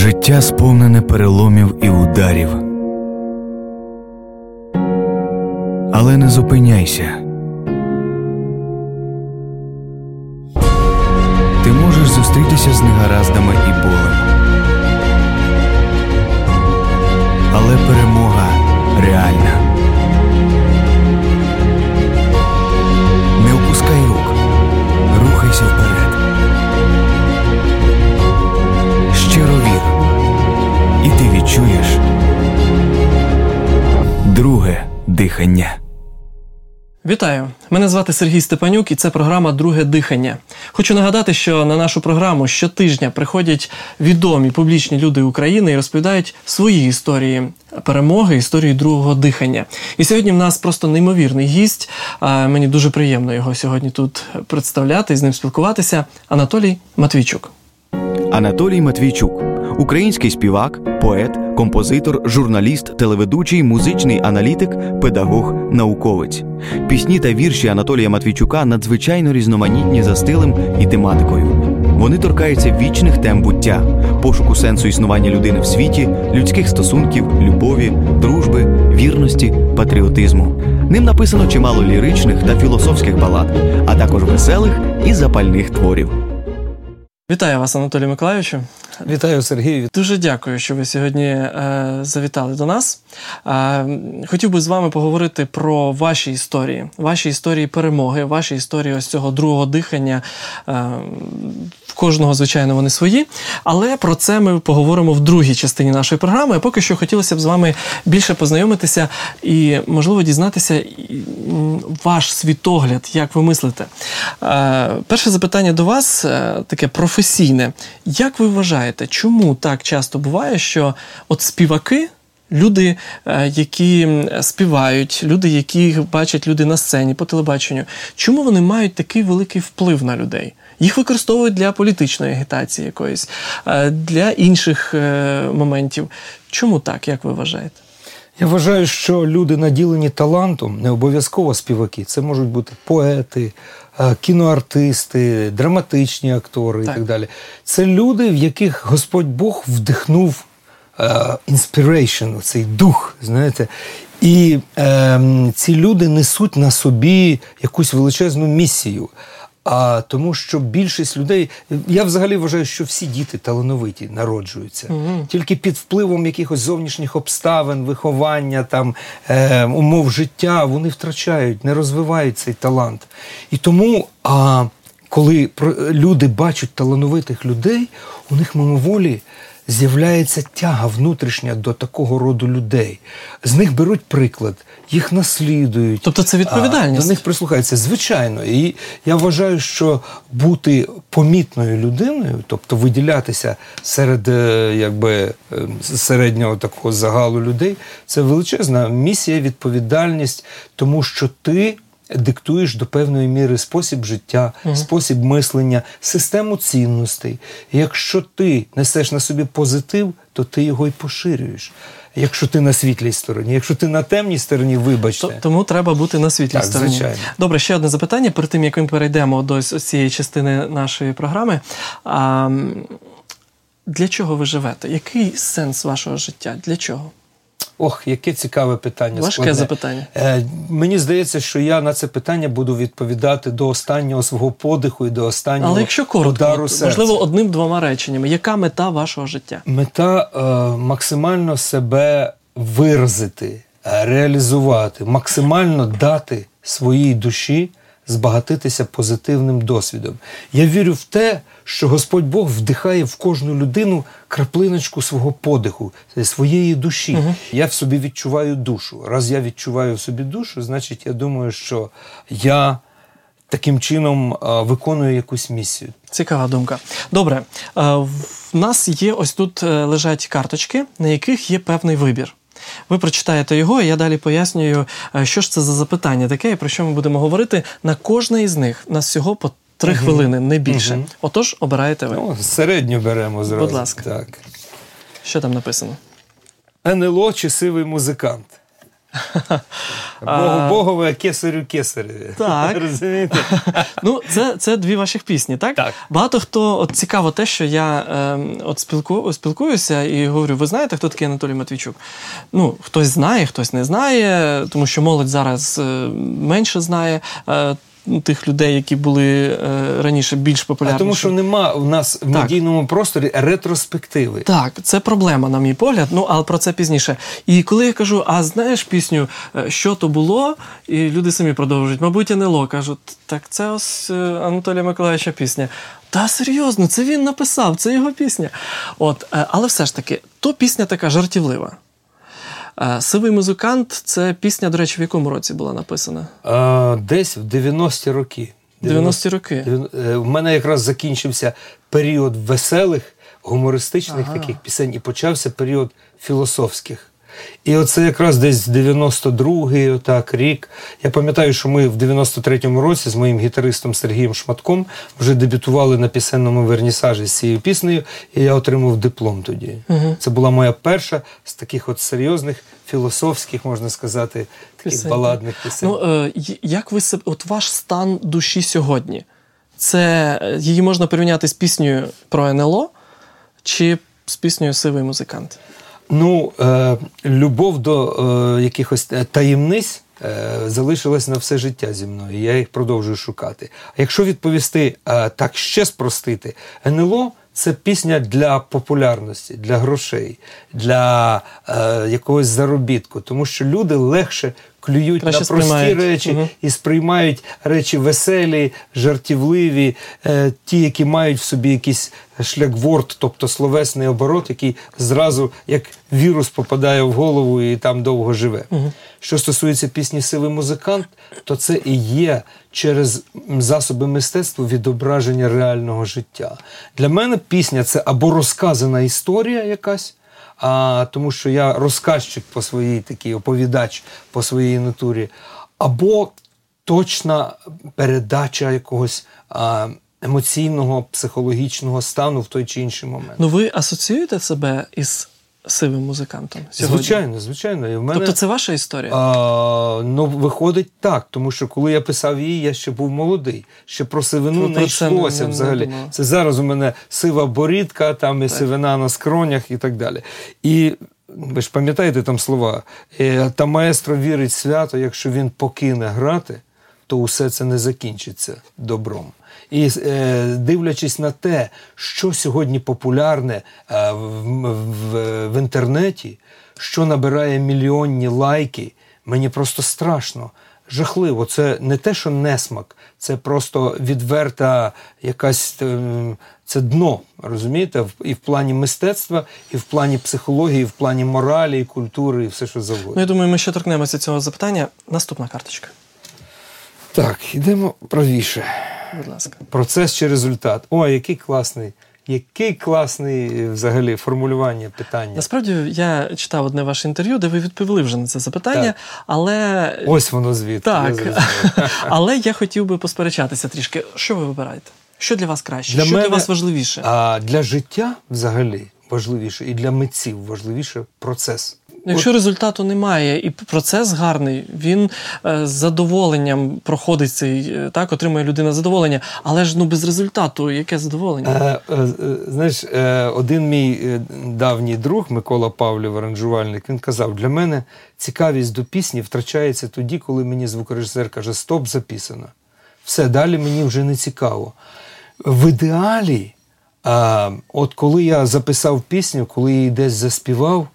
Життя сповнене переломів і ударів. Але не зупиняйся. Ти можеш зустрітися з негараздами і болем. Дихання. Вітаю! Мене звати Сергій Степанюк, і це програма Друге дихання. Хочу нагадати, що на нашу програму щотижня приходять відомі публічні люди України і розповідають свої історії перемоги, історії другого дихання. І сьогодні в нас просто неймовірний гість. Мені дуже приємно його сьогодні тут представляти і з ним спілкуватися. Анатолій Матвійчук. Анатолій Матвійчук український співак, поет, композитор, журналіст, телеведучий, музичний аналітик, педагог, науковець. Пісні та вірші Анатолія Матвійчука надзвичайно різноманітні за стилем і тематикою. Вони торкаються вічних тем буття, пошуку сенсу існування людини в світі, людських стосунків, любові, дружби, вірності, патріотизму. Ним написано чимало ліричних та філософських балад, а також веселих і запальних творів. Вітаю вас, Анатолій Миколайовичу. Вітаю Сергію. Дуже дякую, що ви сьогодні е, завітали до нас. Е, хотів би з вами поговорити про ваші історії, ваші історії перемоги, ваші історії ось цього другого дихання. Е, в кожного, звичайно, вони свої. Але про це ми поговоримо в другій частині нашої програми. А поки що хотілося б з вами більше познайомитися і, можливо, дізнатися ваш світогляд, як ви мислите. Е, перше запитання до вас е, таке професійне. Як ви вважаєте, чому так часто буває, що от співаки? Люди, е, які співають, люди, яких бачать люди на сцені по телебаченню, чому вони мають такий великий вплив на людей? Їх використовують для політичної агітації якоїсь, для інших моментів. Чому так, як ви вважаєте? Я вважаю, що люди наділені талантом, не обов'язково співаки. Це можуть бути поети, е, кіноартисти, драматичні актори так. і так далі. Це люди, в яких Господь Бог вдихнув inspiration, цей дух, знаєте. І е, ці люди несуть на собі якусь величезну місію. А тому, що більшість людей, я взагалі вважаю, що всі діти талановиті народжуються угу. тільки під впливом якихось зовнішніх обставин, виховання, там е, умов життя вони втрачають, не розвивають цей талант. І тому, а коли люди бачать талановитих людей, у них мимоволі з'являється тяга внутрішня до такого роду людей. З них беруть приклад, їх наслідують. Тобто це відповідальність? До них прислухаються. Звичайно. І я вважаю, що бути помітною людиною, тобто виділятися серед е, якби е, середнього такого загалу людей, це величезна місія, відповідальність, тому що ти диктуєш до певної міри спосіб життя, угу. спосіб мислення, систему цінностей. якщо ти несеш на собі позитив, то ти його й поширюєш. Якщо ти на світлій стороні, якщо ти на темній стороні, вибачте. Тому треба бути на світлій так, стороні. Звичайно. Добре, ще одне запитання перед тим, як ми перейдемо до цієї частини нашої програми. А, Для чого ви живете? Який сенс вашого життя? Для чого? Ох, яке цікаве питання. Важке складне. запитання. Е, Мені здається, що я на це питання буду відповідати до останнього свого подиху і до останнього Але якщо коротко, удару серця. можливо, одним-двома реченнями, яка мета вашого життя? Мета е, максимально себе виразити, е, реалізувати, максимально дати своїй душі збагатитися позитивним досвідом. Я вірю в те, що Господь Бог вдихає в кожну людину краплиночку свого подиху, своєї душі. Угу. Я в собі відчуваю душу. Раз я відчуваю в собі душу, значить я думаю, що я. Таким чином виконую якусь місію. Цікава думка. Добре, в нас є ось тут е, лежать карточки, на яких є певний вибір. Ви прочитаєте його, і я далі пояснюю, е, що ж це за запитання таке, і про що ми будемо говорити на кожне із них. Нас всього по три угу. хвилини, не більше. Угу. Отож, обираєте ви. Ну, Середню беремо зразу. Будь ласка. Так. Що там написано? НЛО чи сивий музикант. Богу Богове, кесарю кесареві. Так. Розумієте? Ну, це це дві ваших пісні, так? Так. Багато хто от цікаво те, що я е, от спілку, спілкуюся і говорю: ви знаєте, хто такий Анатолій Матвійчук? Ну, хтось знає, хтось не знає, тому що молодь зараз е, менше знає. Е, Тих людей, які були е, раніше більш популярні. А тому що нема у нас в медійному просторі ретроспективи. Так, це проблема, на мій погляд. Ну, але про це пізніше. І коли я кажу, а знаєш пісню, е, що то було, і люди самі продовжують, мабуть, НЛО кажуть, так це ось е, Анатолія Миколаївича пісня. Та серйозно, це він написав, це його пісня. От, Але все ж таки, то пісня така жартівлива. Сивий музикант це пісня, до речі, в якому році була написана? А, Десь в 90-ті роки. 90-ті роки. У мене якраз закінчився період веселих, гумористичних ага. таких пісень, і почався період філософських. І оце якраз десь 92-й отак, рік. Я пам'ятаю, що ми в 93-му році з моїм гітаристом Сергієм Шматком вже дебютували на пісенному вернісажі з цією піснею, і я отримав диплом тоді. Угу. Це була моя перша з таких от серйозних, філософських, можна сказати, таких Пісень. баладних пісень. Ну, е, Як ви себе, от ваш стан душі сьогодні? Це е, її можна порівняти з піснею про НЛО чи з піснею Сивий музикант? Ну, е, любов до е, якихось е, таємниць е, залишилась на все життя зі мною. Я їх продовжую шукати. А якщо відповісти так ще спростити, НЛО це пісня для популярності, для грошей, для якогось заробітку, тому що люди легше клюють Краще на прості сприймають. речі угу. і сприймають речі веселі, жартівливі, е, ті, які мають в собі якийсь шлякворд, тобто словесний оборот, який зразу як вірус попадає в голову і там довго живе. Угу. Що стосується пісні Сивий музикант, то це і є через засоби мистецтва відображення реального життя. Для мене пісня це або розказана історія якась а, тому що я розказчик по своїй такій оповідач по своїй натурі, або точна передача якогось а, емоційного, психологічного стану в той чи інший момент. Ну ви асоціюєте себе із сивим музикантом? сьогодні? Звичайно, звичайно. І в мене, Тобто це ваша історія? А, Ну, виходить так, тому що коли я писав її, я ще був молодий. Ще про сивину не йшлося взагалі. Не це зараз у мене сива борідка, там і так. сивина на скронях і так далі. І ви ж пам'ятаєте там слова? «Е, та маестро вірить свято, якщо він покине грати, то усе це не закінчиться добром. І е, дивлячись на те, що сьогодні популярне е, в, в, в інтернеті, що набирає мільйонні лайки, мені просто страшно. Жахливо, це не те, що несмак, це просто відверта якась е, це дно, розумієте, і в плані мистецтва, і в плані психології, і в плані моралі, і культури, і все, що завгодно. Ну, Я думаю, ми ще торкнемося цього запитання. Наступна карточка. Так, йдемо правіше. Будь ласка. Процес чи результат. О, який класний. Який класний е, взагалі формулювання питання. Насправді я читав одне ваше інтерв'ю, де ви відповіли вже на це запитання, так. але. Ось воно звідти. Так. Я але я хотів би посперечатися трішки. Що ви вибираєте? Що для вас краще? Для що мене, для вас важливіше? А Для життя взагалі важливіше, і для митців важливіше процес. Якщо результату немає, і процес гарний, він е, з задоволенням проходить цей, е, так, отримує людина задоволення, але ж ну без результату яке задоволення? Е, е, знаєш, е, один мій е, давній друг Микола Павлів, аранжувальник, він казав: для мене цікавість до пісні втрачається тоді, коли мені звукорежисер каже, стоп, записано. Все, далі мені вже не цікаво. В ідеалі, от коли я записав пісню, коли її десь заспівав.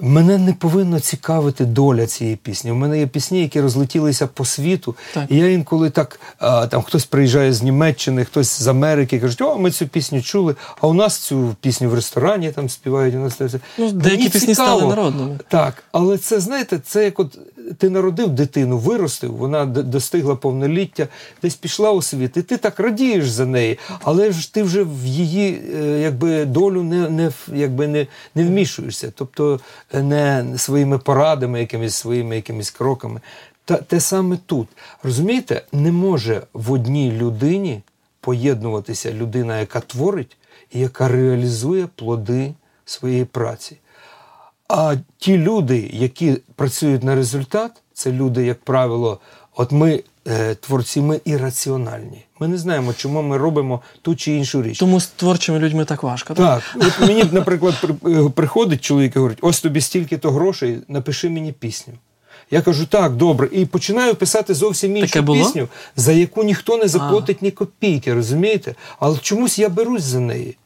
Мене не повинно цікавити доля цієї пісні. У мене є пісні, які розлетілися по світу. Так. І я інколи так а, там хтось приїжджає з Німеччини, хтось з Америки кажуть, о, ми цю пісню чули. А у нас цю пісню в ресторані там співають. У нас це ну, деякі пісні цікаво. стали народними. Так, але це знаєте, це як от ти народив дитину, виростив, вона достигла повноліття, десь пішла у світ, і ти так радієш за неї, але ж ти вже в її е, якби долю не не якби не, не вмішуєшся. Тобто не своїми порадами, якимись своїми якимись кроками. Та те саме тут. Розумієте, не може в одній людині поєднуватися людина, яка творить і яка реалізує плоди своєї праці. А ті люди, які працюють на результат, це люди, як правило, от ми. Е, творці, ми ірраціональні. Ми не знаємо, чому ми робимо ту чи іншу річ. Тому з творчими людьми так важко. Так, так от мені, наприклад, е, приходить чоловік і говорить: ось тобі стільки-то грошей, напиши мені пісню. Я кажу, так, добре, і починаю писати зовсім іншу пісню, за яку ніхто не заплатить ні копійки, розумієте? Але чомусь я берусь за неї.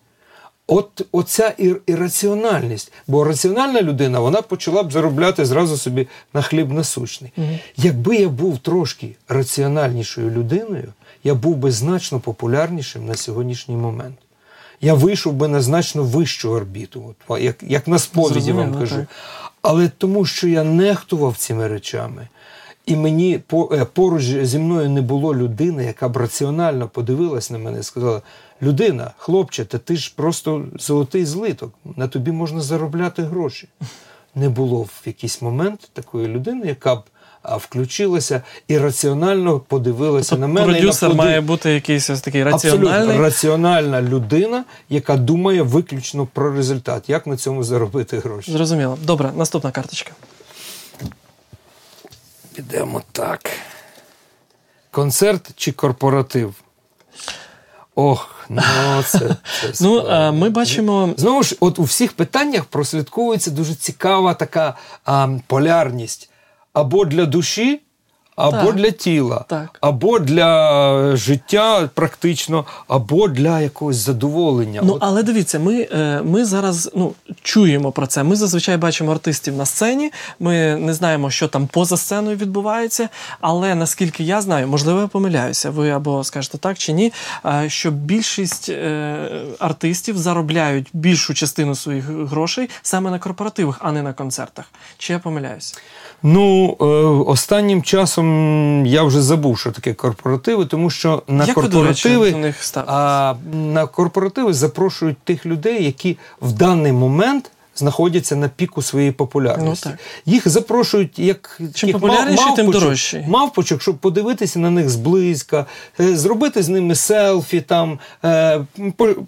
От оця ір ірраціональність. Бо раціональна людина вона почала б заробляти зразу собі на хліб насущний. Угу. Якби я був трошки раціональнішою людиною, я був би значно популярнішим на сьогоднішній момент. Я вийшов би на значно вищу орбіту, от, як як на сповіді вам кажу. Так. Але тому, що я нехтував цими речами, і мені е, поруч зі мною не було людини, яка б раціонально подивилась на мене і сказала: людина, хлопче, та ти ж просто золотий злиток, на тобі можна заробляти гроші. Не було в якийсь момент такої людини, яка б включилася і раціонально подивилася тобто на мене. Продюсер і на має бути якийсь ось такий раціональний? Абсолютно раціональна людина, яка думає виключно про результат, як на цьому заробити гроші. Зрозуміло. Добре, наступна карточка. Підемо так. Концерт чи корпоратив? Ох, ну це. це ну, а, ми бачимо. Знову ж, от у всіх питаннях прослідковується дуже цікава така а, полярність або для душі, або так. для тіла, так. або для життя, практично, або для якогось задоволення. Ну але дивіться, ми е, ми зараз ну, чуємо про це. Ми зазвичай бачимо артистів на сцені. Ми не знаємо, що там поза сценою відбувається. Але наскільки я знаю, можливо, я помиляюся. Ви або скажете так чи ні. Що більшість е, артистів заробляють більшу частину своїх грошей саме на корпоративах, а не на концертах. Чи я помиляюся? Ну, е, останнім часом я вже забув, що таке корпоративи, тому що на Як корпоративи ви, до них а, на корпоративи запрошують тих людей, які в даний момент знаходяться на піку своєї популярності. Ну, Їх запрошують як Чим популярніші, мав, тим дорожчі. мавпочок, щоб подивитися на них зблизька, е, зробити з ними селфі, там, е,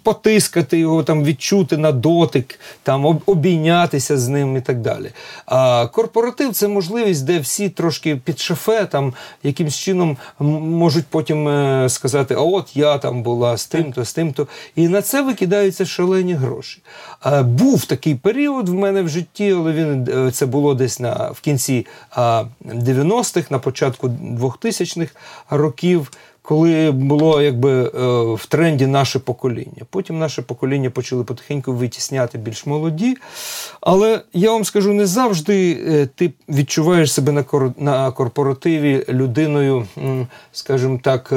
потискати його, там, відчути на дотик, там, обійнятися з ним і так далі. А корпоратив це можливість, де всі трошки під шафе, там, якимсь чином можуть потім е, сказати, а от я там була з тим-то, з тим-то. І на це викидаються шалені гроші. Був такий період період в мене в житті, але він е, це було десь на в кінці 90-х, на початку 2000-х років. Коли було якби е, в тренді наше покоління. Потім наше покоління почали потихеньку витісняти більш молоді. Але я вам скажу, не завжди е, ти відчуваєш себе на корпоративі людиною, скажімо так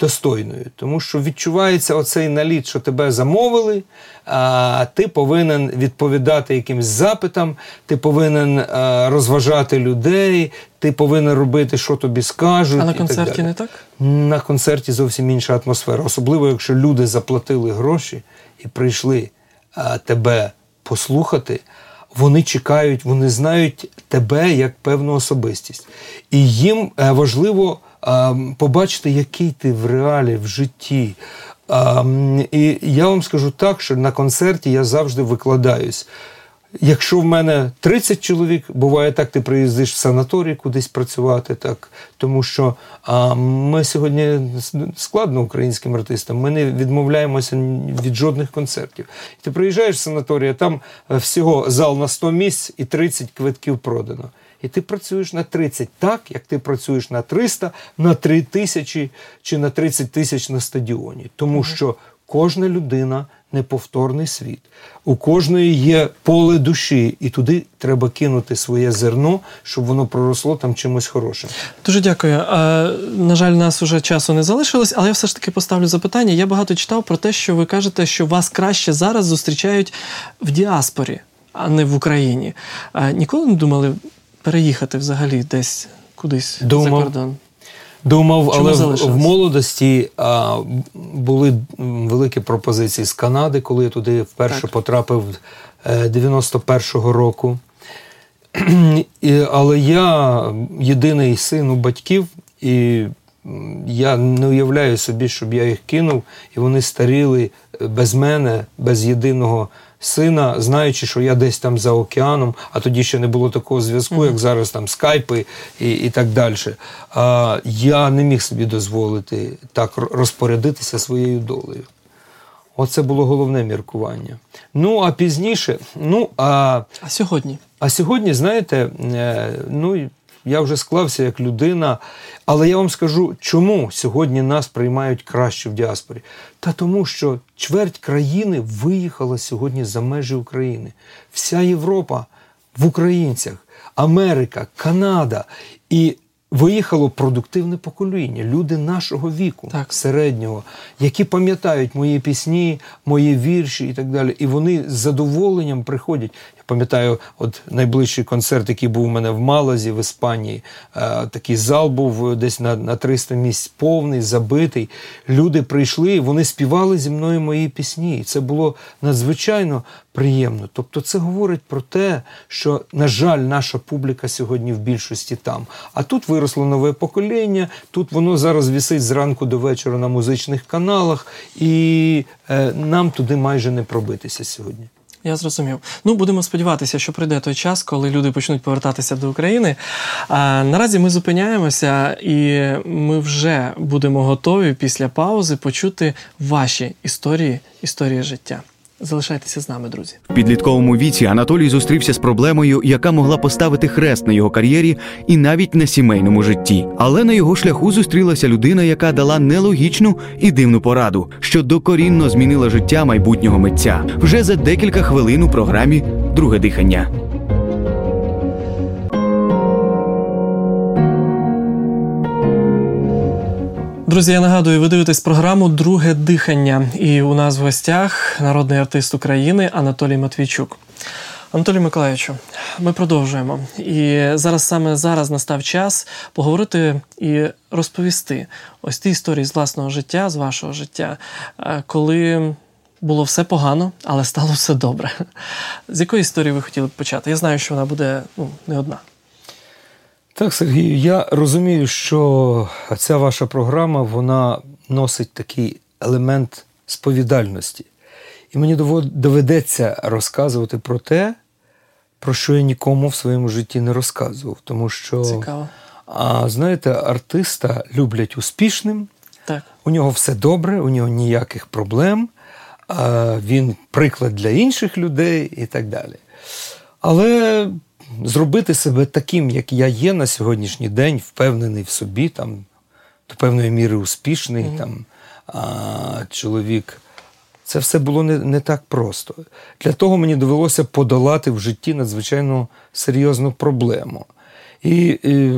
достойною, тому що відчувається оцей наліт, що тебе замовили, а ти повинен відповідати якимсь запитам, ти повинен а, розважати людей, ти повинен робити, що тобі скажуть. А на концерті так не так? На концерті зовсім інша атмосфера, особливо якщо люди заплатили гроші і прийшли а, тебе послухати. Вони чекають, вони знають тебе як певну особистість, і їм е, важливо побачити, який ти в реалі, в житті. І я вам скажу так, що на концерті я завжди викладаюсь. Якщо в мене 30 чоловік, буває так, ти приїздиш в санаторій кудись працювати, так тому що а, ми сьогодні складно українським артистам, ми не відмовляємося від жодних концертів. Ти приїжджаєш в санаторій, а там е, всього зал на 100 місць і 30 квитків продано і ти працюєш на 30, так як ти працюєш на 300, на 3 тисячі чи на 30 тисяч на стадіоні. Тому що кожна людина неповторний світ. У кожної є поле душі, і туди треба кинути своє зерно, щоб воно проросло там чимось хорошим. Дуже дякую. На жаль, нас уже часу не залишилось, але я все ж таки поставлю запитання. Я багато читав про те, що ви кажете, що вас краще зараз зустрічають в діаспорі, а не в Україні. А, Ніколи не думали переїхати взагалі десь кудись Думав. за кордон? Думав, Чому але в, в молодості а, були великі пропозиції з Канади, коли я туди вперше так. потрапив 91-го е, року. І, Але я єдиний син у батьків, і я не уявляю собі, щоб я їх кинув, і вони старіли без мене, без єдиного сина, знаючи, що я десь там за океаном, а тоді ще не було такого зв'язку, mm-hmm. як зараз там скайпи і і так далі. А, Я не міг собі дозволити так розпорядитися своєю долею. Оце було головне міркування. Ну, а пізніше, ну а. А сьогодні? А сьогодні, знаєте, е, ну я вже склався як людина, але я вам скажу, чому сьогодні нас приймають краще в діаспорі. Та тому, що чверть країни виїхала сьогодні за межі України. Вся Європа в українцях, Америка, Канада. І виїхало продуктивне покоління, люди нашого віку, так. середнього, які пам'ятають мої пісні, мої вірші і так далі. І вони з задоволенням приходять. Пам'ятаю, от найближчий концерт, який був у мене в Малазі, в Іспанії. Е, такий зал був десь на на 300 місць повний, забитий. Люди прийшли, вони співали зі мною мої пісні. І це було надзвичайно приємно. Тобто, це говорить про те, що, на жаль, наша публіка сьогодні в більшості там. А тут виросло нове покоління, тут воно зараз вісить зранку до вечора на музичних каналах, і е, нам туди майже не пробитися сьогодні. Я зрозумів. Ну, будемо сподіватися, що прийде той час, коли люди почнуть повертатися до України. А наразі ми зупиняємося, і ми вже будемо готові після паузи почути ваші історії, історії життя. Залишайтеся з нами, друзі. В підлітковому віці Анатолій зустрівся з проблемою, яка могла поставити хрест на його кар'єрі і навіть на сімейному житті. Але на його шляху зустрілася людина, яка дала нелогічну і дивну пораду, що докорінно змінила життя майбутнього митця вже за декілька хвилин у програмі Друге дихання. Друзі, я нагадую, ви дивитесь програму Друге дихання. І у нас в гостях народний артист України Анатолій Матвійчук. Анатолій Миколаївичу, ми продовжуємо. І зараз саме зараз настав час поговорити і розповісти ось ті історії з власного життя, з вашого життя, е, коли було все погано, але стало все добре. З якої історії ви хотіли б почати? Я знаю, що вона буде ну, не одна. Так, Сергію, я розумію, що ця ваша програма вона носить такий елемент сповідальності. І мені доведеться розказувати про те, про що я нікому в своєму житті не розказував. Тому що, Цікаво. А знаєте, артиста люблять успішним, так. у нього все добре, у нього ніяких проблем, а він приклад для інших людей і так далі. Але зробити себе таким, як я є на сьогоднішній день, впевнений в собі, там, до певної міри успішний mm-hmm. там, а, чоловік. Це все було не не так просто. Для того мені довелося подолати в житті надзвичайно серйозну проблему. І, і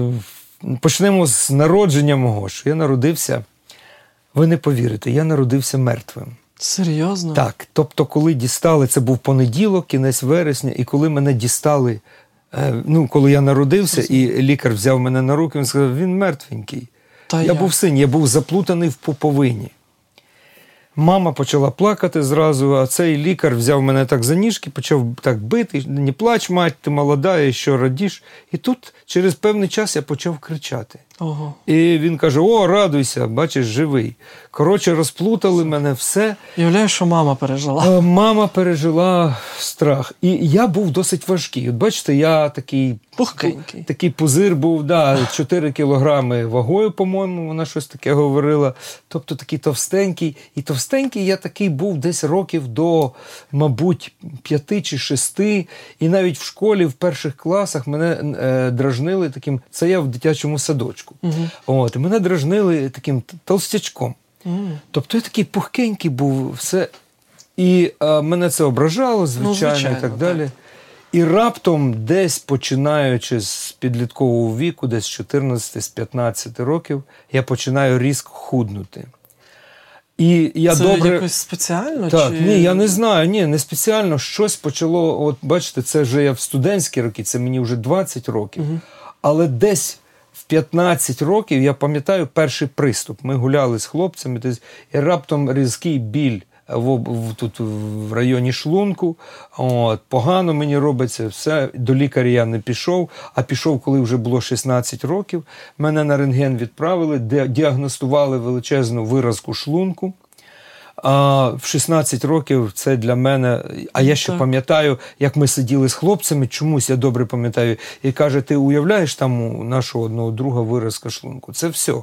почнемо з народження мого, що я народився, ви не повірите, я народився мертвим. Серйозно? Так. Тобто, коли дістали, це був понеділок, кінець вересня, і коли мене дістали ну, коли я народився, і лікар взяв мене на руки, він сказав, він мертвенький. Та я як? був син, я був заплутаний в пуповині. Мама почала плакати зразу, а цей лікар взяв мене так за ніжки, почав так бити. Не плач, мать, ти молода, і що радіш. І тут через певний час я почав кричати. Ого. І він каже: О, радуйся, бачиш, живий. Коротше, розплутали мене все. Уявляю, що мама пережила. Мама пережила страх. І я був досить важкий. От бачите, я такий Пухкенький. такий пузир був, да, 4 кілограми вагою, по-моєму, вона щось таке говорила. Тобто такий товстенький. І товстенький я такий був десь років до, мабуть, п'яти чи шести. І навіть в школі в перших класах мене е, дражнили таким. Це я в дитячому садочку річку. Угу. От, і Мене дражнили таким толстячком. Угу. Тобто я такий пухкенький був, все. І а, мене це ображало, звичайно, ну, звичайно і так далі. Так. І раптом, десь починаючи з підліткового віку, десь з 14 з 15 років, я починаю різко худнути. І я Це добре... якось спеціально? Так, чи... ні, я не знаю. Ні, не спеціально. Щось почало. От бачите, це вже я в студентські роки, це мені вже 20 років. Угу. Але десь 15 років я пам'ятаю перший приступ. Ми гуляли з хлопцями, і раптом різкий біль в, в тут в районі шлунку. От, Погано мені робиться, все. До лікаря я не пішов, а пішов, коли вже було 16 років. Мене на рентген відправили, де діагностували величезну виразку шлунку. А в 16 років це для мене. А я ще Так. пам'ятаю, як ми сиділи з хлопцями, чомусь я добре пам'ятаю, і каже: ти уявляєш там у нашого одного друга виразка шлунку? Це все.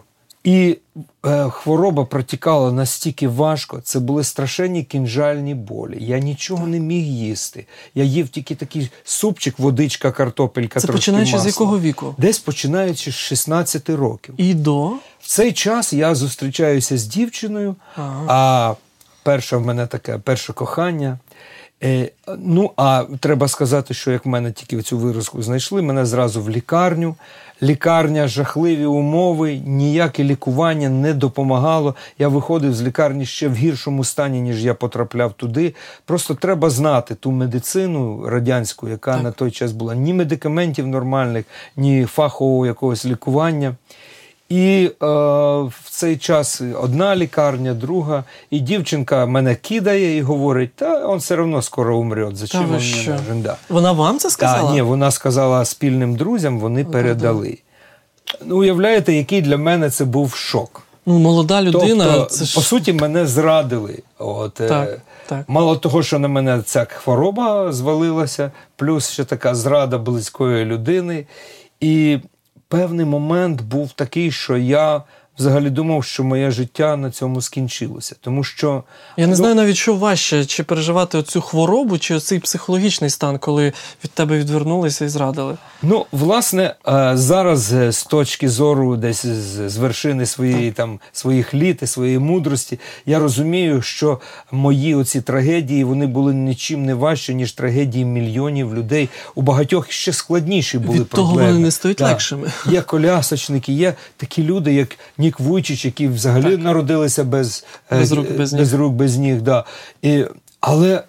І е, хвороба протікала настільки важко, це були страшенні кінжальні болі. Я нічого не міг їсти. Я їв тільки такий супчик, водичка, картопелька. Це трошки починаючи з якого віку? Десь починаючи з 16 років. І до. В цей час я зустрічаюся з дівчиною, Ага. а перше в мене таке перше кохання. Е, ну, а треба сказати, що як в мене тільки цю виразку знайшли, мене зразу в лікарню. Лікарня, жахливі умови, ніяке лікування не допомагало. Я виходив з лікарні ще в гіршому стані, ніж я потрапляв туди. Просто треба знати ту медицину радянську, яка Так. на той час була. Ні медикаментів нормальних, ні фахового якогось лікування. І е, в цей час одна лікарня, друга, і дівчинка мене кидає і говорить: та він все одно скоро умре. Зачем він що? мені нужен? Да. Вона вам це сказала? Та, ні, вона сказала спільним друзям, вони передали. Ну, уявляєте, який для мене це був шок. Ну, молода людина, тобто, це ж по суті, мене зрадили. От, е, Так, так. Мало того, що на мене ця хвороба звалилася, плюс ще така зрада близької людини. І певний момент був такий, що я взагалі думав, що моє життя на цьому скінчилося. Тому що Я не ну, знаю навіть, що важче, чи переживати оцю хворобу, чи оцей психологічний стан, коли від тебе відвернулися і зрадили. Ну, власне, е, зараз е, з точки зору, десь з вершини своєї там своїх літ і своєї мудрості, я розумію, що мої оці трагедії вони були нічим не важчі, ніж трагедії мільйонів людей. У багатьох ще складніші були Від того вони не стають Так. легшими. Є колясочники, є такі люди, як Нік Вуйчич, які взагалі народилися без, е, Без рук, без ніг. без рук, без ніг. Да. І, але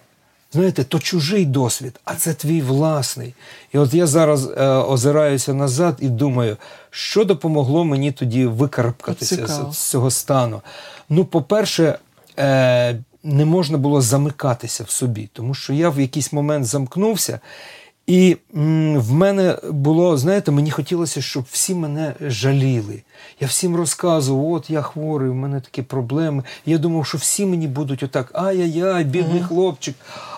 знаєте, то чужий досвід, а це твій власний. І от я зараз е, озираюся назад і думаю, що допомогло мені тоді викарабкатися з, з цього стану. Ну, по-перше, е, не можна було замикатися в собі, тому що я в якийсь момент замкнувся. І в мене було, знаєте, мені хотілося, щоб всі мене жаліли. Я всім розказував, от я хворий, у мене такі проблеми. Я думав, що всі мені будуть отак, ай-яй-яй, бідний хлопчик.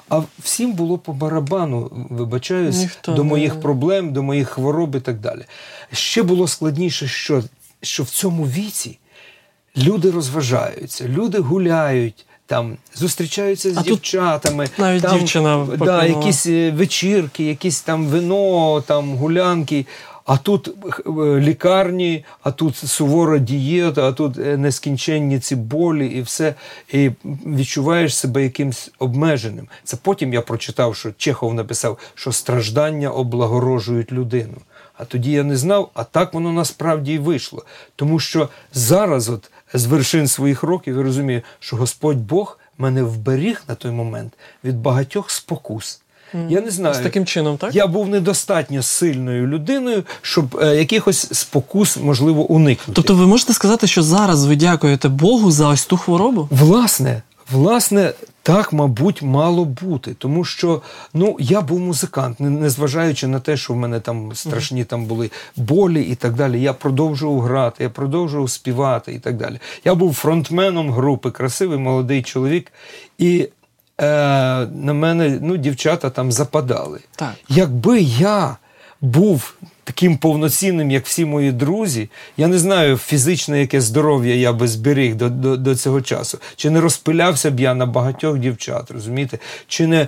А всім було по барабану, вибачаюсь, Ніхто до не- моїх проблем, до моїх хвороб і так далі. Ще було складніше, що, що в цьому віці люди розважаються, люди гуляють. Там зустрічаються з А тут дівчатами, навіть там, дівчина да, якісь е, вечірки, якісь там вино, там гулянки. А тут е, лікарні, а тут сувора дієта, а тут е, нескінченні ці болі і все. І відчуваєш себе якимсь обмеженим. Це потім я прочитав, що Чехов написав, що страждання облагорожують людину. А тоді я не знав, а так воно насправді і вийшло. Тому що зараз, от з вершин своїх років, і розумію, що Господь Бог мене вберіг на той момент від багатьох спокус. Я не знаю. З таким чином, так? Я був недостатньо сильною людиною, щоб е, якихось спокус можливо уникнути. Тобто ви можете сказати, що зараз ви дякуєте Богу за ось ту хворобу? Власне, власне, так, мабуть, мало бути. Тому що ну, я був музикант, незважаючи на те, що в мене там страшні там були болі і так далі. Я продовжував грати, я продовжував співати і так далі. Я був фронтменом групи, красивий молодий чоловік. І е, на мене ну, дівчата там западали. Так. Якби я був таким повноцінним, як всі мої друзі, я не знаю фізичне яке здоров'я я би зберіг до, до, до цього часу. Чи не розпилявся б я на багатьох дівчат, розумієте? Чи не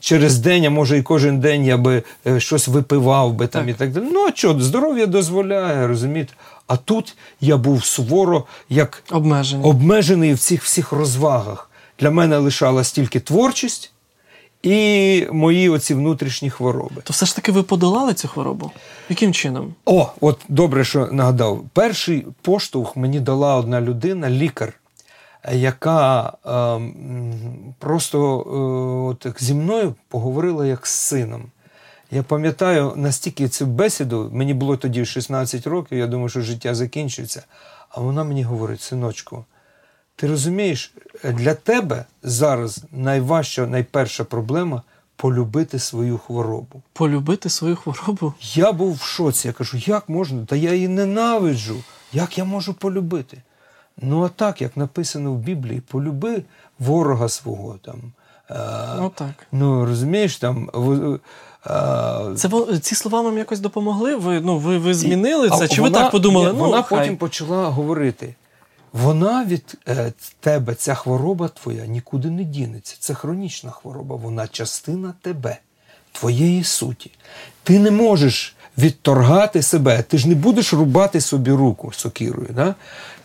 через день, а може і кожен день я би е, щось випивав би там Так. і так далі. Ну а що, здоров'я дозволяє, розумієте? А тут я був суворо як Обмежені. обмежений в цих всіх розвагах. Для мене лишалась тільки творчість і мої оці внутрішні хвороби. То все ж таки ви подолали цю хворобу? Яким чином? О, от добре, що нагадав. Перший поштовх мені дала одна людина, лікар, яка е, просто е, от, зі мною поговорила як з сином. Я пам'ятаю настільки цю бесіду, мені було тоді 16 років, я думаю, що життя закінчується. А вона мені говорить, синочку, ти розумієш, для тебе зараз найважча, найперша проблема полюбити свою хворобу. Полюбити свою хворобу? Я був в шоці. Я кажу, як можна? Та я її ненавиджу. Як я можу полюбити? Ну, а так, як написано в Біблії, полюби ворога свого там. Ну так. Ну, розумієш, там. Це ці слова вам якось допомогли? Ви ну, ви, ви змінили це? Чи вона, ви так подумали? Ні, ну, Вона хай. потім почала говорити. Вона від е, тебе, ця хвороба твоя, нікуди не дінеться. Це хронічна хвороба, вона частина тебе, твоєї суті. Ти не можеш відторгати себе, ти ж не будеш рубати собі руку сокірою. Да?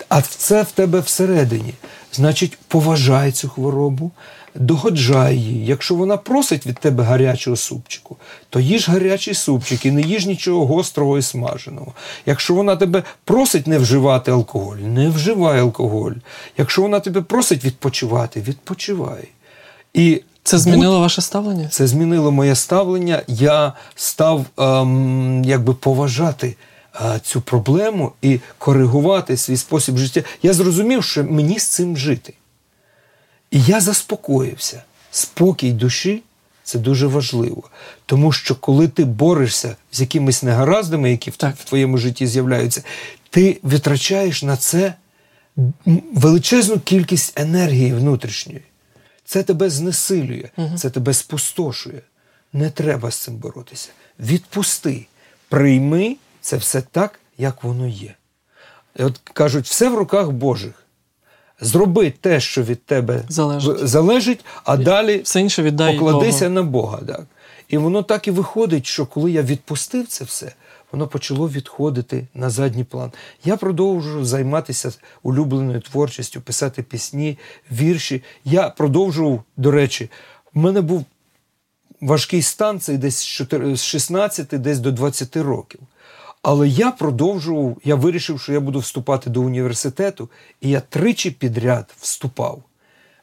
А це в тебе всередині. Значить, поважай цю хворобу, догоджай її. Якщо вона просить від тебе гарячого супчику, то їж гарячий супчик і не їж нічого гострого і смаженого. Якщо вона тебе просить не вживати алкоголь, не вживай алкоголь. Якщо вона тебе просить відпочивати, відпочивай. І це змінило ваше ставлення? Це змінило моє ставлення. Я став ем, якби поважати е, цю проблему і коригувати свій спосіб життя. Я зрозумів, що мені з цим жити. І я заспокоївся. Спокій душі це дуже важливо. Тому що коли ти борешся з якимись негараздами, які в, в твоєму житті з'являються, ти витрачаєш на це величезну кількість енергії внутрішньої. Це тебе знесилює, угу. це тебе спустошує. Не треба з цим боротися. Відпусти, прийми це все так, як воно є. І от кажуть, все в руках Божих. Зроби те, що від тебе залежить, залежить а далі все інше віддай покладися Богу. на Бога. Так. І воно так і виходить, що коли я відпустив це все, воно почало відходити на задній план. Я продовжую займатися улюбленою творчістю, писати пісні, вірші. Я продовжував, до речі, в мене був важкий стан, це десь з 16 десь до 20 років. Але я продовжував, я вирішив, що я буду вступати до університету, і я тричі підряд вступав.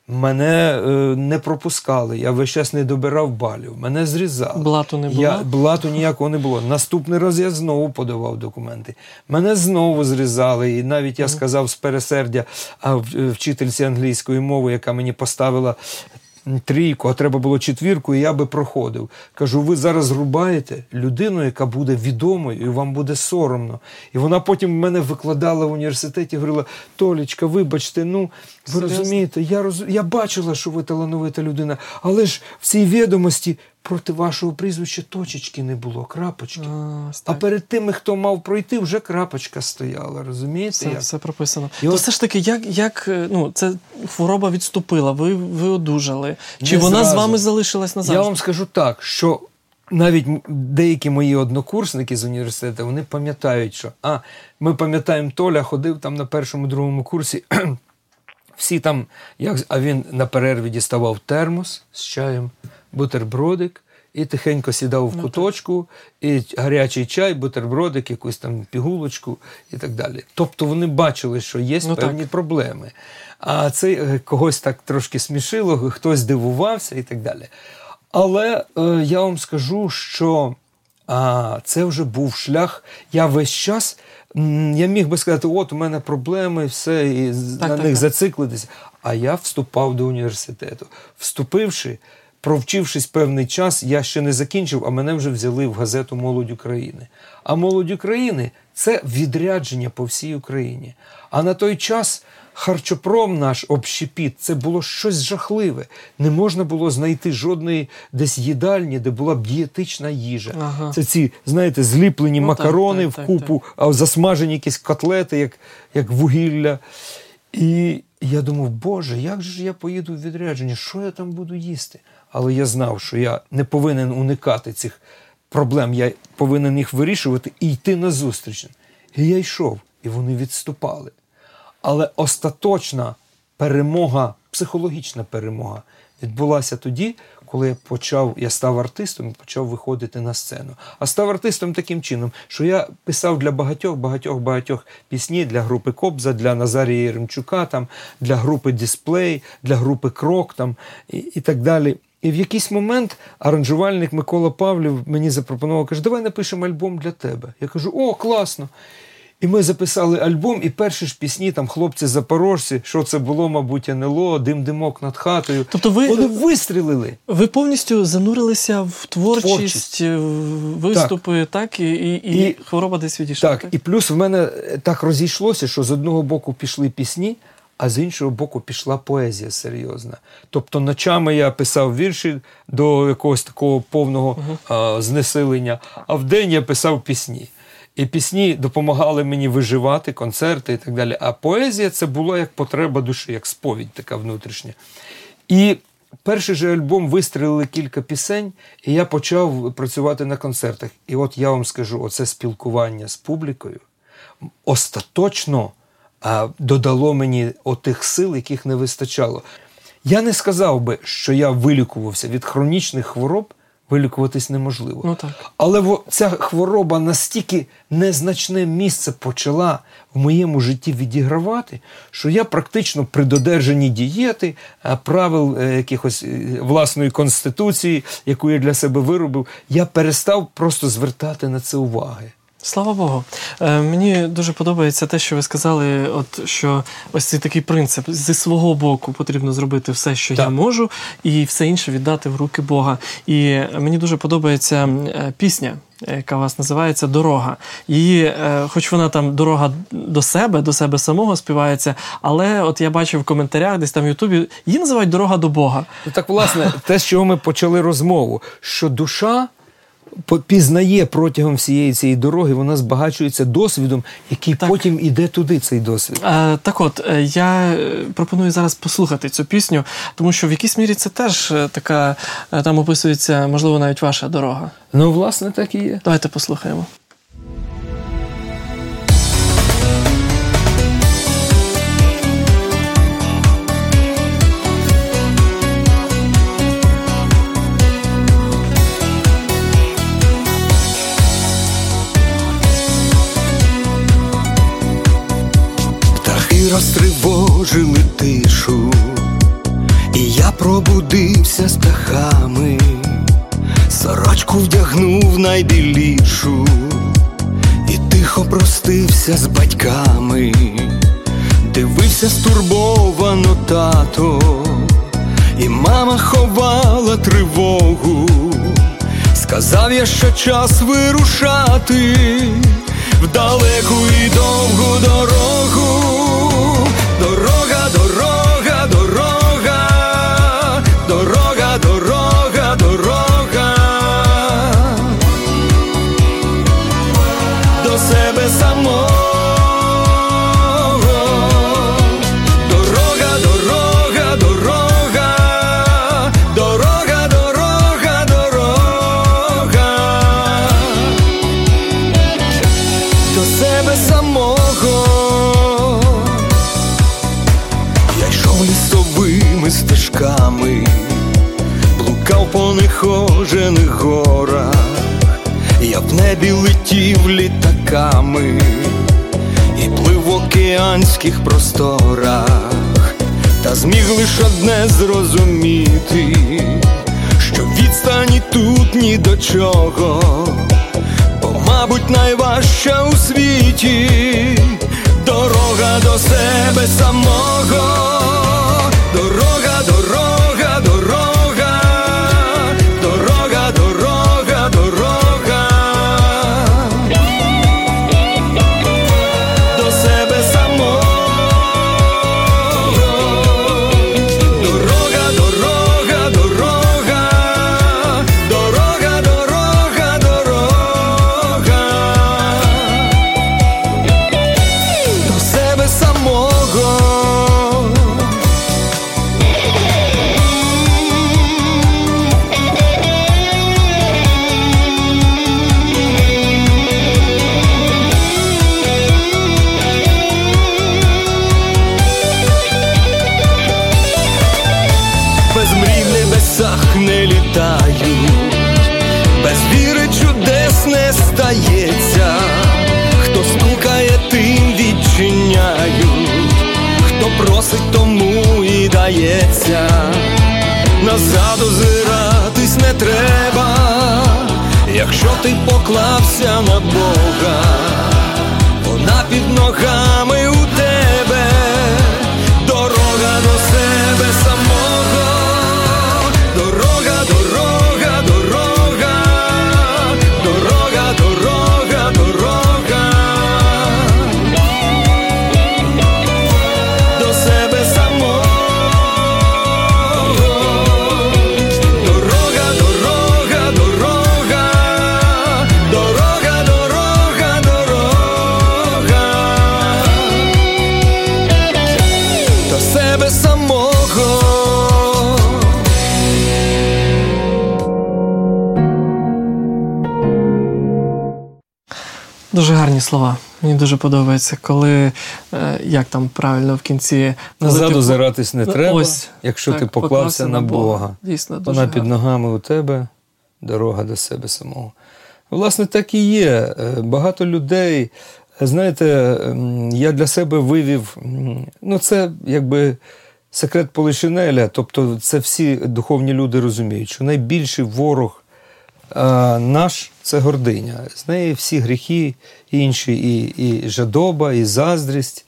Мене е, не пропускали, я весь час не добирав балів, мене зрізали. Блату не було? Я, Блату ніякого не було. Наступний раз я знову подавав документи. Мене знову зрізали. І навіть я сказав з пересердя а, вчительці англійської мови, яка мені поставила трійку, а треба було четвірку, і я би проходив. Кажу, ви зараз рубаєте людину, яка буде відомою, і вам буде соромно. І вона потім мене викладала в університеті, говорила: Толічка, вибачте, ну ви Серйозно? розумієте, я роз... я бачила, що ви талановита людина, але ж в цій відомості проти вашого прізвища точечки не було, крапочки. А, а перед тими, хто мав пройти, вже крапочка стояла. Розумієте? Все, як? все прописано. І То от... все ж таки, як як ну, це хвороба відступила, ви ви одужали? Чи не вона зразу. з вами залишилась назавжди? Я вам скажу так, що. Навіть деякі мої однокурсники з університету вони пам'ятають, що а ми пам'ятаємо, Толя ходив там на першому другому курсі. Всі там, як а він на перерві діставав термос з чаєм, бутербродик і тихенько сідав в ну, куточку, і гарячий чай, бутербродик, якусь там пігулочку і так далі. Тобто вони бачили, що є ну, певні так. проблеми. А це е, когось так трошки смішило, хтось дивувався і так далі. Але е, я вам скажу, що а, це вже був шлях. Я весь час я міг би сказати, от у мене проблеми, все, і так, на так, них так. зациклитися. А я вступав до університету. Вступивши, провчившись певний час, я ще не закінчив, а мене вже взяли в газету Молодь України. А молодь України це відрядження по всій Україні. А на той час харчопром наш общепіт це було щось жахливе. Не можна було знайти жодної десь їдальні, де була б дієтична їжа. Ага. Це ці, знаєте, зліплені ну, макарони так, так, в купу, так, а засмажені якісь котлети, як, як вугілля. І я думав, Боже, як же я поїду в відрядження? Що я там буду їсти? Але я знав, що я не повинен уникати цих проблем, я повинен їх вирішувати і йти назустріч. І я йшов, і вони відступали. Але остаточна перемога, психологічна перемога відбулася тоді, коли я почав, я став артистом і почав виходити на сцену. А став артистом таким чином, що я писав для багатьох, багатьох, багатьох пісні для групи Кобза, для Назарія Єремчука, там, для групи Дисплей, для групи Крок там, і, і так далі. І в якийсь момент аранжувальник Микола Павлів мені запропонував, каже, давай напишемо альбом для тебе. Я кажу, о, класно. І ми записали альбом, і перші ж пісні, там хлопці запорожці, що це було, мабуть, НЛО, дим димок над хатою. Тобто ви Вони вистрілили. Ви повністю занурилися в творчість, творчість. виступи, так, так і, і, і хвороба десь відійшла. Так, так, і плюс в мене так розійшлося, що з одного боку пішли пісні, а з іншого боку пішла поезія серйозна. Тобто ночами я писав вірші до якогось такого повного угу. а, знесилення, а вдень я писав пісні. І пісні допомагали мені виживати, концерти і так далі. А поезія це було як потреба душі, як сповідь така внутрішня. І перший же альбом вистрілили кілька пісень, і я почав працювати на концертах. І от я вам скажу: оце спілкування з публікою остаточно додало мені отих сил, яких не вистачало. Я не сказав би, що я вилікувався від хронічних хвороб вилікуватись неможливо. Ну, так. Але ця хвороба настільки незначне місце почала в моєму житті відігравати, що я практично при додержанні дієти, правил е, якихось е, власної конституції, яку я для себе виробив, я перестав просто звертати на це уваги. Слава Богу. Е, Мені дуже подобається те, що ви сказали, от що ось цей такий принцип зі свого боку потрібно зробити все, що так. я можу, і все інше віддати в руки Бога. І мені дуже подобається е, пісня. Яка у вас називається Дорога. Її, е, хоч вона там дорога до себе, до себе самого співається, але от я бачив в коментарях, десь там в Ютубі, її називають дорога до Бога. Ну Так, власне, те, з чого ми почали розмову, що душа пізнає протягом всієї цієї дороги, вона збагачується досвідом, який так. потім іде туди, цей досвід. А, Так от, е, я е, пропоную зараз послухати цю пісню, тому що в якійсь мірі це теж е, така, там описується, можливо, навіть ваша дорога. Ну, власне, так і є. Давайте послухаємо. Найбілішу, і тихо простився з батьками, дивився стурбовано тато, і мама ховала тривогу, сказав я, що час вирушати в далеку і довгу дорогу. нехожених небі летів літаками і плив в океанських просторах, та зміг лиш одне зрозуміти, що відстані тут ні до чого, бо, мабуть, найважча у світі дорога до себе самого, дорога, якщо ти поклався на Бога, вона під ногами подобається, коли е, як там правильно в кінці Назад ти- озиратись не Ну, треба, ось, якщо так, ти поклався на Бога. Дійсно, дуже Вона під гарно. ногами у тебе, дорога до себе самого. Власне, так і є. Е, Багато людей, е, знаєте, я для себе вивів, ну це якби секрет Полишинеля, тобто це всі духовні люди розуміють, що найбільший ворог наш це гординя. З неї всі гріхи інші, і, і жадоба, і заздрість.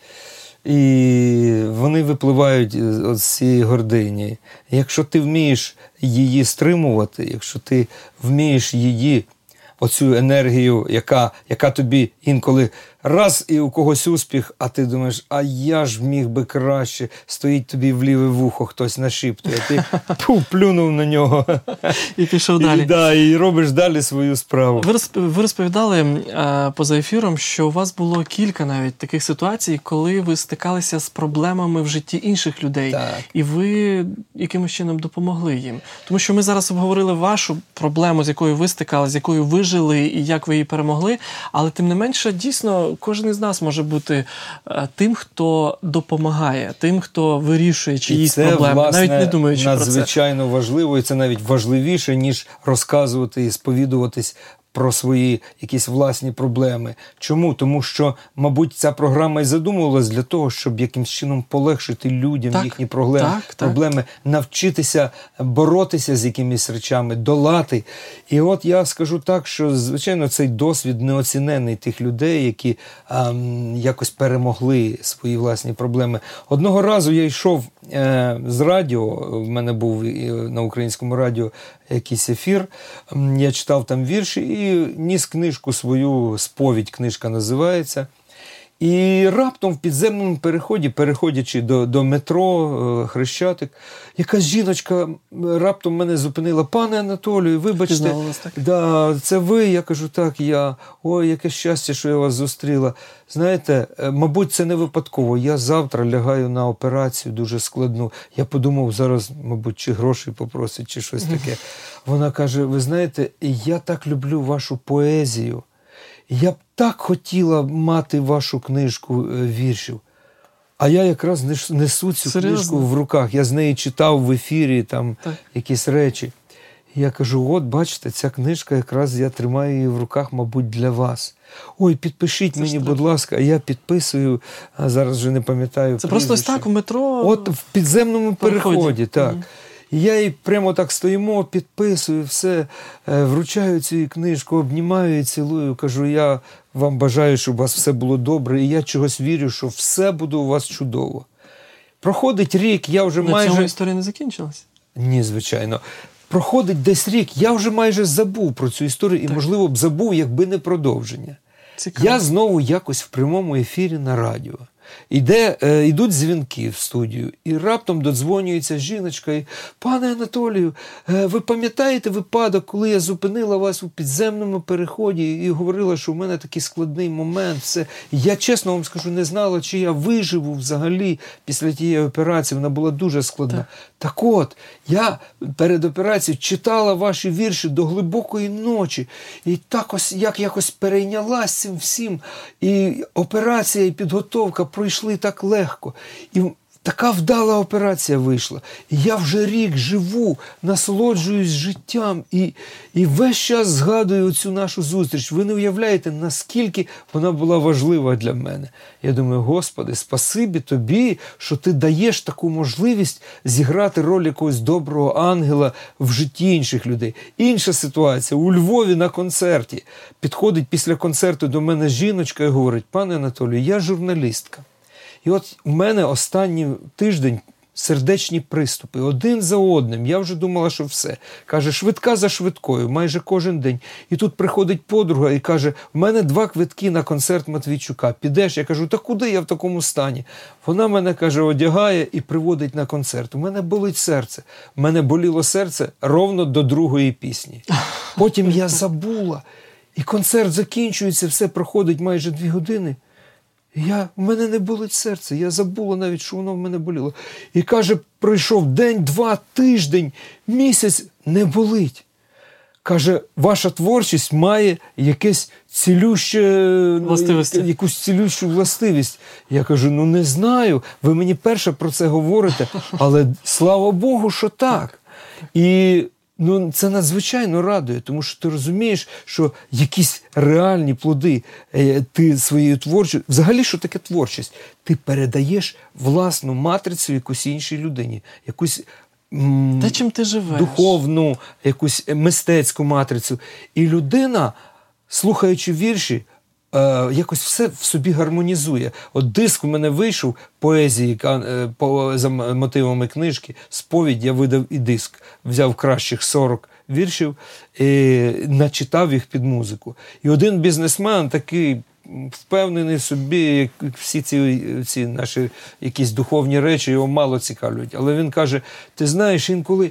І вони випливають з цієї гордині. Якщо ти вмієш її стримувати, якщо ти вмієш її, оцю енергію, яка, яка тобі інколи раз і у когось успіх, а ти думаєш, а я ж міг би краще, стоїть тобі в ліве вухо, хтось нашіптує, ти пу, плюнув на нього. І пішов далі. І, да, і робиш далі свою справу. Ви ви розповідали поза ефіром, що у вас було кілька навіть таких ситуацій, коли ви стикалися з проблемами в житті інших людей, Так. і ви якимось чином допомогли їм. Тому що ми зараз обговорили вашу проблему, з якою ви стикали, з якою ви жили і як ви її перемогли. Але тим не менше, дійсно, кожен із нас може бути е, тим, хто допомагає, тим, хто вирішує чиїсь і це, проблеми, власне, навіть не думаючи про це. надзвичайно важливо, і це навіть важливіше, ніж розказувати і сповідуватись про свої якісь власні проблеми. Чому? Тому що, мабуть, ця програма і задумувалась для того, щоб якимсь чином полегшити людям Так, їхні проблеми, так, так. навчитися боротися з якимись речами, долати. І от я скажу так, що звичайно цей досвід неоцінений тих людей, які ем, якось перемогли свої власні проблеми. Одного разу я йшов з радіо. В мене був е, на українському радіо якийсь ефір. Я читав там вірші і ніс книжку свою сповідь. Книжка називається. І раптом в підземному переході, переходячи до, до метро, е, Хрещатик, якась жіночка раптом мене зупинила. Пане Анатолію, вибачте, Впізнала вас, так? да, це ви. Я кажу, так, я. Ой, яке щастя, що я вас зустріла. Знаєте, е, мабуть, це не випадково. Я завтра лягаю на операцію дуже складну. Я подумав, зараз, мабуть, чи грошей попросить, чи щось таке. Вона каже: ви знаєте, я так люблю вашу поезію. Я б так хотіла мати вашу книжку е, віршів. А я якраз несу цю Серйозно? книжку в руках. Я з неї читав в ефірі там Так. якісь речі. Я кажу: от, бачите, ця книжка якраз я тримаю її в руках, мабуть, для вас. Ой, підпишіть Це мені, треба. будь ласка, а я підписую, а зараз вже не пам'ятаю. Це просто ось так в метро. От в підземному Переході. переході, так. Мгм. І я їй прямо так стоїмо, підписую, все, е, вручаю цю книжку, обнімаю і цілую. Кажу, я вам бажаю, щоб у вас все було добре, і я чогось вірю, що все буде у вас чудово. Проходить рік, я вже На цьому історія не закінчилась. Ні, звичайно. Проходить десь рік, я вже майже забув про цю історію і, Так. можливо, б забув, якби не продовження. Цікаво. Я знову якось в прямому ефірі на радіо. Іде, е, йдуть дзвінки в студію, і раптом додзвонюється жіночка. І, Пане Анатолію, е, ви пам'ятаєте випадок, коли я зупинила вас у підземному переході і говорила, що у мене такий складний момент. Все. Я чесно вам скажу, не знала, чи я виживу взагалі після тієї операції. Вона була дуже складна. Так, от, я перед операцією читала ваші вірші до глибокої ночі. І так ось як якось перейнялась цим всім. І операція, і підготовка пройшли так легко. І така вдала операція вийшла. І я вже рік живу, насолоджуюсь життям і і весь час згадую цю нашу зустріч. Ви не уявляєте, наскільки вона була важлива для мене. Я думаю, Господи, спасибі тобі, що ти даєш таку можливість зіграти роль якогось доброго ангела в житті інших людей. Інша ситуація у Львові на концерті. Підходить після концерту до мене жіночка і говорить: пане Анатолію, я журналістка. І от у мене останній тиждень сердечні приступи один за одним. Я вже думала, що все. Каже, швидка за швидкою, майже кожен день. І тут приходить подруга і каже: в мене два квитки на концерт Матвійчука. Підеш? Я кажу, та куди я в такому стані? Вона мене каже, одягає і приводить на концерт. У мене болить серце. У мене боліло серце ровно до другої пісні. Потім я забула. І концерт закінчується, все проходить майже дві години. Я, В мене не болить серце, я забула навіть, що воно в мене боліло. І каже, пройшов день, два, тиждень, місяць не болить. Каже, ваша творчість має якесь цілюще, якусь цілющу властивість. Я кажу: ну не знаю. Ви мені перше про це говорите, але слава Богу, що так. І Ну, це надзвичайно радує, тому що ти розумієш, що якісь реальні плоди е, ти своєю творчістю, взагалі, що таке творчість? Ти передаєш власну матрицю якусь іншій людині, якусь м, Те, чим ти живеш. духовну, якусь мистецьку матрицю. І людина, слухаючи вірші, е, якось все в собі гармонізує. От диск у мене вийшов поезії е, по, за мотивами книжки, сповідь я видав і диск. Взяв кращих 40 віршів і начитав їх під музику. І один бізнесмен такий. Впевнений собі, як всі ці, ці наші якісь духовні речі його мало цікавлять. Але він каже: ти знаєш, інколи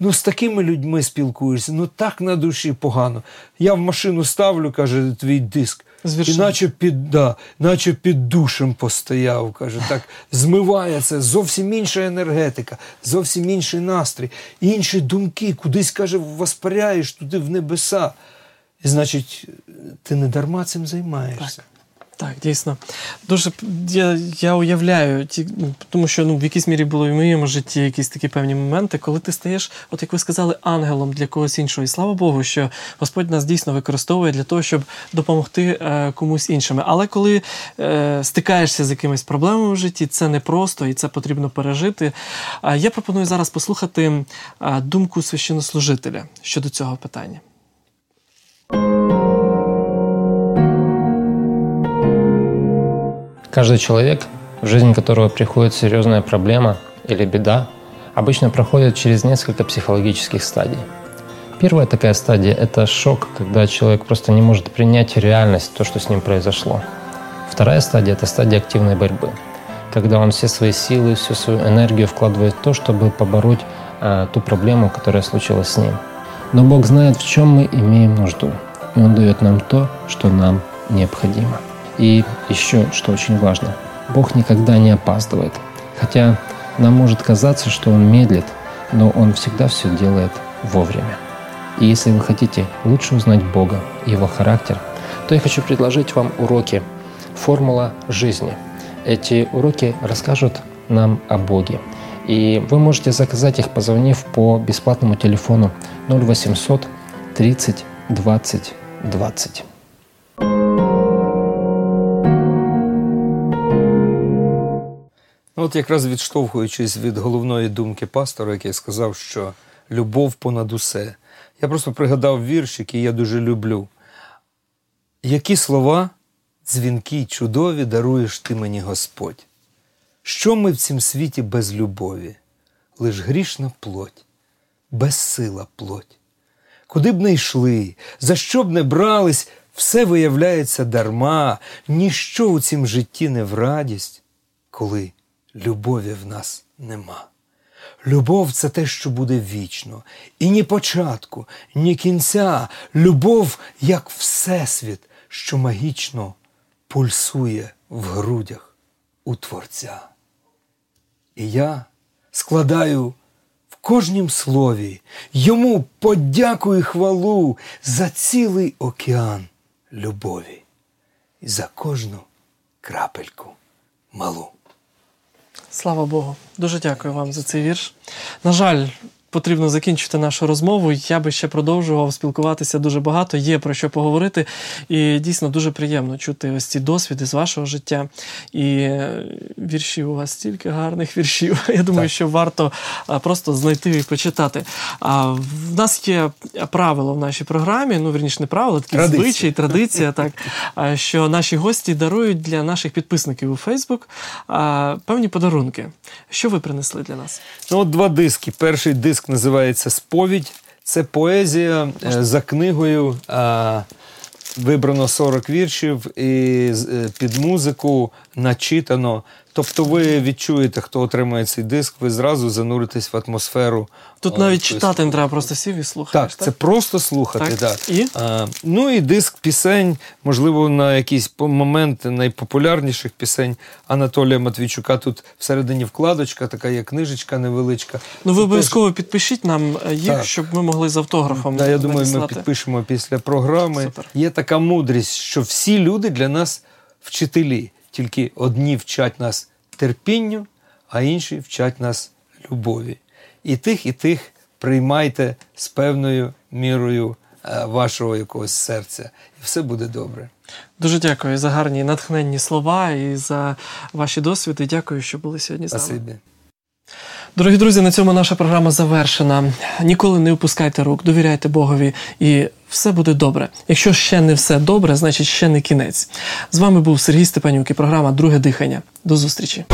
ну, з такими людьми спілкуєшся, ну так на душі погано. Я в машину ставлю, каже, твій диск. І наче під, да, наче під душем постояв, каже, так змиває це, зовсім інша енергетика, зовсім інший настрій, інші думки, кудись, каже, воспаряєш туди в небеса. І значить, ти не дарма цим займаєшся. Так. Так, дійсно. Дуже я, я уявляю, ті, ну, тому що ну, в якійсь мірі було в моєму житті якісь такі певні моменти, коли ти стаєш, от як ви сказали, ангелом для когось іншого. І слава Богу, що Господь нас дійсно використовує для того, щоб допомогти е, комусь іншим. Але коли е, стикаєшся з якимись проблемами в житті, це непросто і це потрібно пережити. А я пропоную зараз послухати е, думку священнослужителя щодо цього питання. Каждый человек, в жизнь которого приходит серьезная проблема или беда, обычно проходит через несколько психологических стадий. Первая такая стадия – это шок, когда человек просто не может принять реальность, то, что с ним произошло. Вторая стадия – это стадия активной борьбы, когда он все свои силы, всю свою энергию вкладывает в то, чтобы побороть а, ту проблему, которая случилась с ним. Но Бог знает, в чем мы имеем нужду, и Он дает нам то, что нам необходимо. И еще, что очень важно, Бог никогда не опаздывает. Хотя нам может казаться, что Он медлит, но Он всегда все делает вовремя. И если вы хотите лучше узнать Бога и Его характер, то я хочу предложить вам уроки «Формула жизни». Эти уроки расскажут нам о Боге. И вы можете заказать их, позвонив по бесплатному телефону 0800 30 20 20. Ну, От якраз відштовхуючись від головної думки пастора, який сказав, що любов понад усе. Я просто пригадав вірш, який я дуже люблю. Які слова дзвінки чудові даруєш ти мені, Господь? Що ми в цім світі без любові? Лиш грішна плоть, безсила плоть. Куди б не йшли, за що б не брались, все виявляється дарма, ніщо у цім житті не в радість, коли любові в нас нема. Любов це те, що буде вічно, і ні початку, ні кінця. Любов, як всесвіт, що магічно пульсує в грудях у Творця. І я складаю в кожнім слові йому подяку і хвалу за цілий океан любові і за кожну крапельку малу. Слава Богу. Дуже дякую вам за цей вірш. На жаль, потрібно закінчити нашу розмову. Я би ще продовжував спілкуватися дуже багато, є про що поговорити. І дійсно дуже приємно чути ось ці досвіди з вашого життя. І е, віршів у вас стільки гарних віршів. Я думаю, що варто просто знайти і почитати. А в нас є правило в нашій програмі, ну вірніше, не правило, такі Традиція. звичаї, традиція, так що наші гості дарують для наших підписників у Фейсбук певні подарунки. Що ви принесли для нас? Ну, от два диски. Перший диск називається Сповідь. Це поезія е, за книгою. Вибрано 40 віршів і е, під музику начитано. Тобто ви відчуєте, хто отримає цей диск, ви зразу зануритесь в атмосферу. Тут е, навіть тої читати не треба, просто сів і слухаєш. Так, це просто слухати. Так. Так. І? А, ну і диск пісень, можливо, на якийсь момент найпопулярніших пісень Анатолія Матвійчука. Тут всередині вкладочка, така є книжечка невеличка. Ну ви обов'язково підпишіть нам е, їх, Так. щоб ми могли з автографом. Да, я думаю, ми підпишемо після програми. Супер. Є така мудрість, що всі люди для нас вчителі, тільки одні вчать нас терпінню, а інші вчать нас любові. І тих, і тих приймайте з певною мірою е, вашого якогось серця, і все буде добре. Дуже дякую за гарні натхненні слова і за ваші досвіди. Дякую, що були сьогодні з нами. Спасибі. Дорогі друзі, на цьому наша програма завершена. Ніколи не опускайте рук, довіряйте Богові, і все буде добре. Якщо ще не все добре, значить ще не кінець. З вами був Сергій Степанюк і програма Друге дихання. До зустрічі.